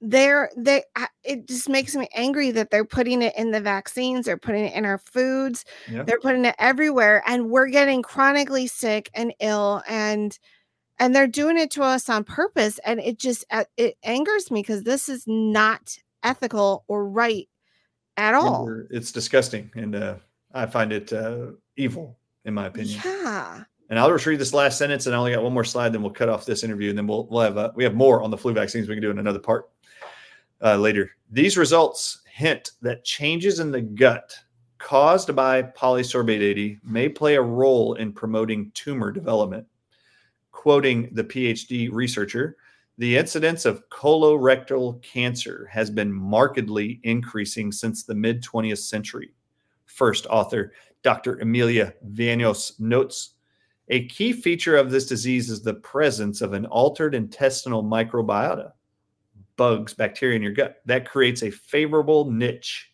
they're they. It just makes me angry that they're putting it in the vaccines. They're putting it in our foods. Yeah. They're putting it everywhere, and we're getting chronically sick and ill, and and they're doing it to us on purpose. And it just uh, it angers me because this is not ethical or right at all. It's disgusting, and uh, I find it uh, evil, in my opinion. Yeah. And I'll just read this last sentence, and I only got one more slide. Then we'll cut off this interview, and then we'll we'll have uh, we have more on the flu vaccines we can do in another part uh, later. These results hint that changes in the gut caused by polysorbate 80 may play a role in promoting tumor development. Quoting the PhD researcher, the incidence of colorectal cancer has been markedly increasing since the mid 20th century. First author, Dr. Emilie Viennois notes a key feature of this disease is the presence of an altered intestinal microbiota, bugs, bacteria in your gut. That creates a favorable niche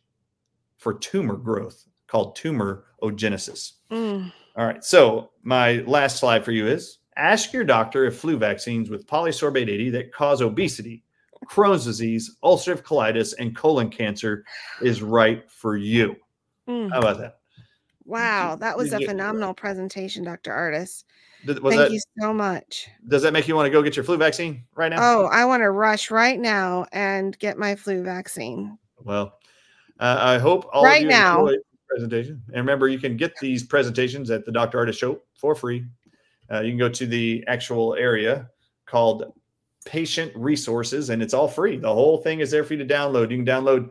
for tumor growth called tumor ogenesis. Mm. All right. So my last slide for you is ask your doctor if flu vaccines with polysorbate 80 that cause obesity, Crohn's disease, ulcerative colitis, and colon cancer is right for you. Mm. How about that? Wow, that was a phenomenal presentation, Dr. Ardis. Did- Thank that- you so much. does that make you want to go get your flu vaccine right now? Oh, I want to rush right now and get my flu vaccine. Well, uh, I hope all Right of you now. enjoyed the presentation. And remember, you can get these presentations at the Dr. Ardis Show for free. Uh, you can go to the actual area called Patient Resources, and it's all free. The whole thing is there for you to download. You can download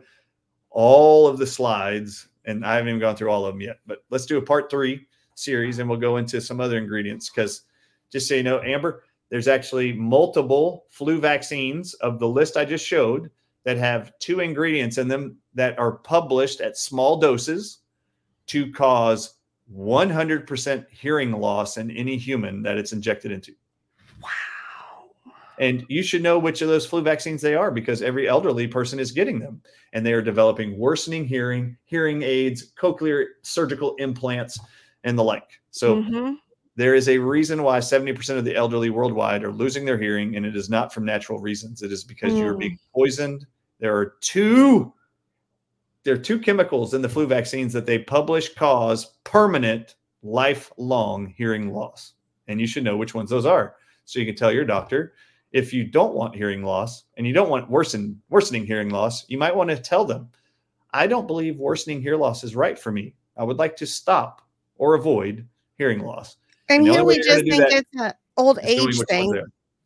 all of the slides, and I haven't even gone through all of them yet. But let's do a part three series, and we'll go into some other ingredients because just so you know, Amber, there's actually multiple flu vaccines of the list I just showed that have two ingredients in them that are published at small doses to cause 100% hearing loss in any human that it's injected into. Wow. And you should know which of those flu vaccines they are because every elderly person is getting them and they are developing worsening hearing, hearing aids, cochlear surgical implants, and the like. So Mhm. there is a reason why 70% of the elderly worldwide are losing their hearing, and it is not from natural reasons. It is because you're Mm. being poisoned. There are two there are two chemicals in the flu vaccines that they publish cause permanent lifelong hearing loss. And you should know which ones those are. So you can tell your doctor if you don't want hearing loss and you don't want worsen, worsening hearing loss, you might want to tell them, I don't believe worsening hearing loss is right for me. I would like to stop or avoid hearing loss. And the here we just think it's an old age thing,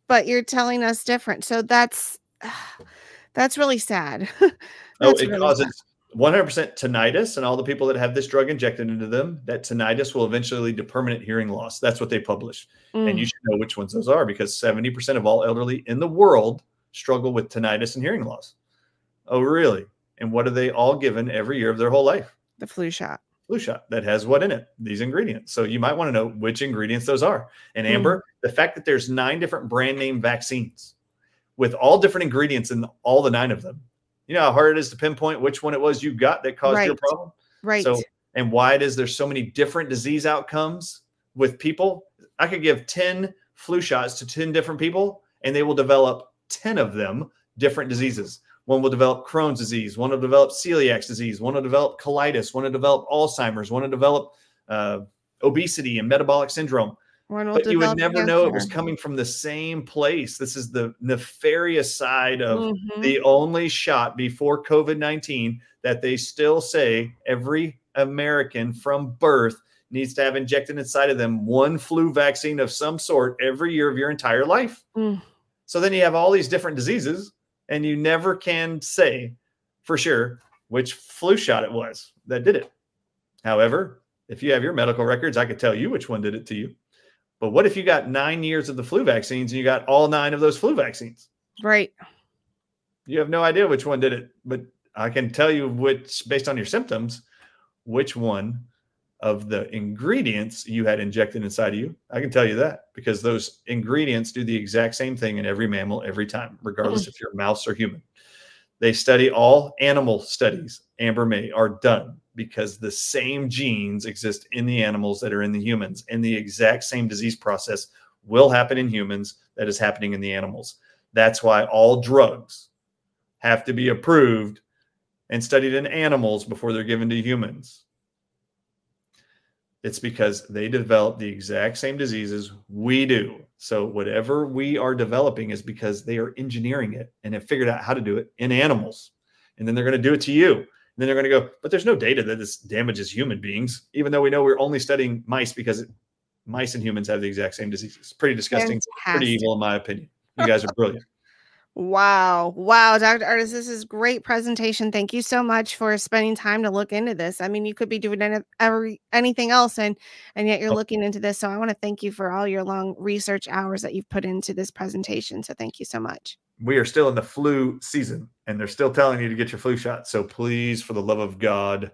but you're telling us different. So that's [SIGHS] that's really sad. [LAUGHS] Oh, it really causes 100% tinnitus, and all the people that have this drug injected into them, that tinnitus will eventually lead to permanent hearing loss. That's what they publish. Mm. And you should know which ones those are because 70% of all elderly in the world struggle with tinnitus and hearing loss. Oh, really? And what are they all given every year of their whole life? the flu shot. Flu shot that has what in it? These ingredients. So you might want to know which ingredients those are. And Mm. Amber, the fact that there's nine different brand name vaccines with all different ingredients in all the nine of them. You know how hard it is to pinpoint which one it was you got that caused your problem? Right. So, and why it is there's so many different disease outcomes with people. I could give 10 flu shots to 10 different people and they will develop 10 of them different diseases. One will develop Crohn's disease, one will develop celiac disease, one will develop colitis, one will develop Alzheimer's, one will develop uh, obesity and metabolic syndrome but you would never know it was coming from the same place. This is the nefarious side of Mhm. the only shot before COVID 19 that they still say every American from birth needs to have injected inside of them one flu vaccine of some sort every year of your entire life. Mm. So then you have all these different diseases, and you never can say for sure which flu shot it was that did it. However, if you have your medical records, I could tell you which one did it to you. But what if you got nine years of the flu vaccines and you got all nine of those flu vaccines? Right. You have no idea which one did it, but I can tell you which, based on your symptoms, which one of the ingredients you had injected inside of you. I can tell you that because those ingredients do the exact same thing in every mammal every time, regardless mm. if you're a mouse or human. They study all animal studies, Amber May, are done because the same genes exist in the animals that are in the humans, and the exact same disease process will happen in humans that is happening in the animals. That's why all drugs have to be approved and studied in animals before they're given to humans. It's because they develop the exact same diseases we do. So whatever we are developing is because they are engineering it and have figured out how to do it in animals. And then they're going to do it to you. And then they're going to go, but there's no data that this damages human beings, even though we know we're only studying mice because mice and humans have the exact same diseases. Pretty disgusting, pretty evil in my opinion. You guys are brilliant. Wow. Wow, Dr. Ardis, this is great presentation. Thank you so much for spending time to look into this. I mean, you could be doing any, every, anything else and and yet you're looking into this. So I want to thank you for all your long research hours that you've put into this presentation. So thank you so much. we are still in the flu season and they're still telling you to get your flu shot. So please, for the love of God,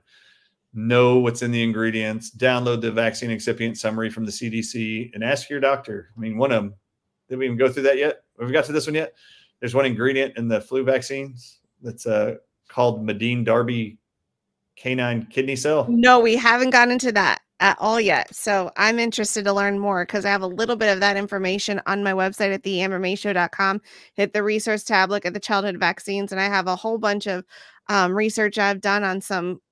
know what's in the ingredients, download the vaccine excipient summary from the CDC and ask your doctor. I mean, one of them, did we even go through that yet? Have we got to this one yet? There's one ingredient in the flu vaccines that's uh, called Madin-Darby canine kidney cell. No, we haven't gotten into that at all yet. So I'm interested to learn more because I have a little bit of that information on my website at theambermayshow.com. Hit the resource tab, look at the childhood vaccines, and I have a whole bunch of um, research I've done on some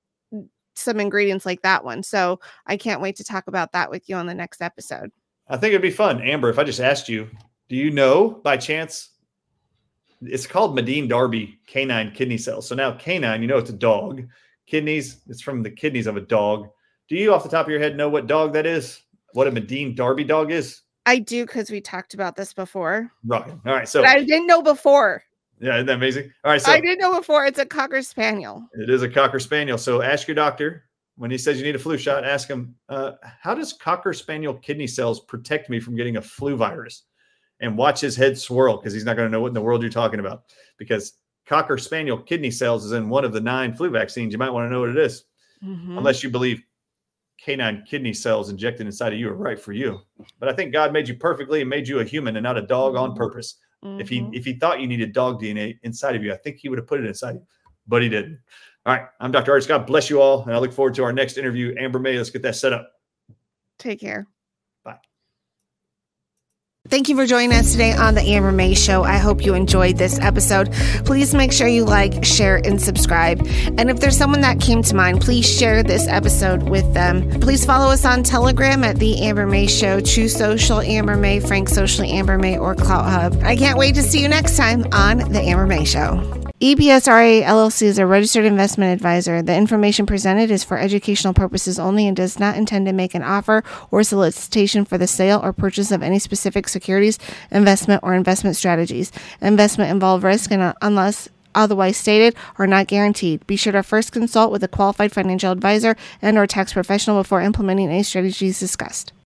some ingredients like that one. So I can't wait to talk about that with you on the next episode. I think it'd be fun. Amber, if I just asked you, do you know by chance? It's called Madin-Darby canine kidney cells. So now canine, you know it's a dog. Kidneys, it's from the kidneys of a dog. Do you off the top of your head know what dog that is? What a Madin-Darby dog is? I do because we talked about this before, Right. All right. So but I didn't know before. yeah, isn't that amazing? All right. So I didn't know before. It's a cocker spaniel. it is a cocker spaniel. So ask your doctor when he says you need a flu shot, ask him, uh, how does cocker spaniel kidney cells protect me from getting a flu virus? And watch his head swirl because he's not going to know what in the world you're talking about. Because cocker spaniel kidney cells is in one of the nine flu vaccines. You might want to know what it is, Mhm. unless you believe canine kidney cells injected inside of you are right for you. But I think God made you perfectly and made you a human and not a dog on purpose. If he Mhm. if he thought you needed dog DNA inside of you, I think he would have put it inside you, but he didn't. All right, I'm Dr. Ardis. God bless you all, and I look forward to our next interview. Amber May, let's get that set up. Take care. Thank you for joining us today on the Amber May Show. I hope you enjoyed this episode. Please make sure you like, share, and subscribe. And if there's someone that came to mind, please share this episode with them. Please follow us on Telegram at the Amber May Show, Truth Social Amber May, Frank Socially Amber May, or Clout Hub. I can't wait to see you next time on the Amber May Show. E EPSRA LLC is a registered investment advisor. The information presented is for educational purposes only and does not intend to make an offer or solicitation for the sale or purchase of any specific securities, investment, or investment strategies. Investment involve risk and uh, unless otherwise stated are not guaranteed. Be sure to first consult with a qualified financial advisor and or tax professional before implementing any strategies discussed.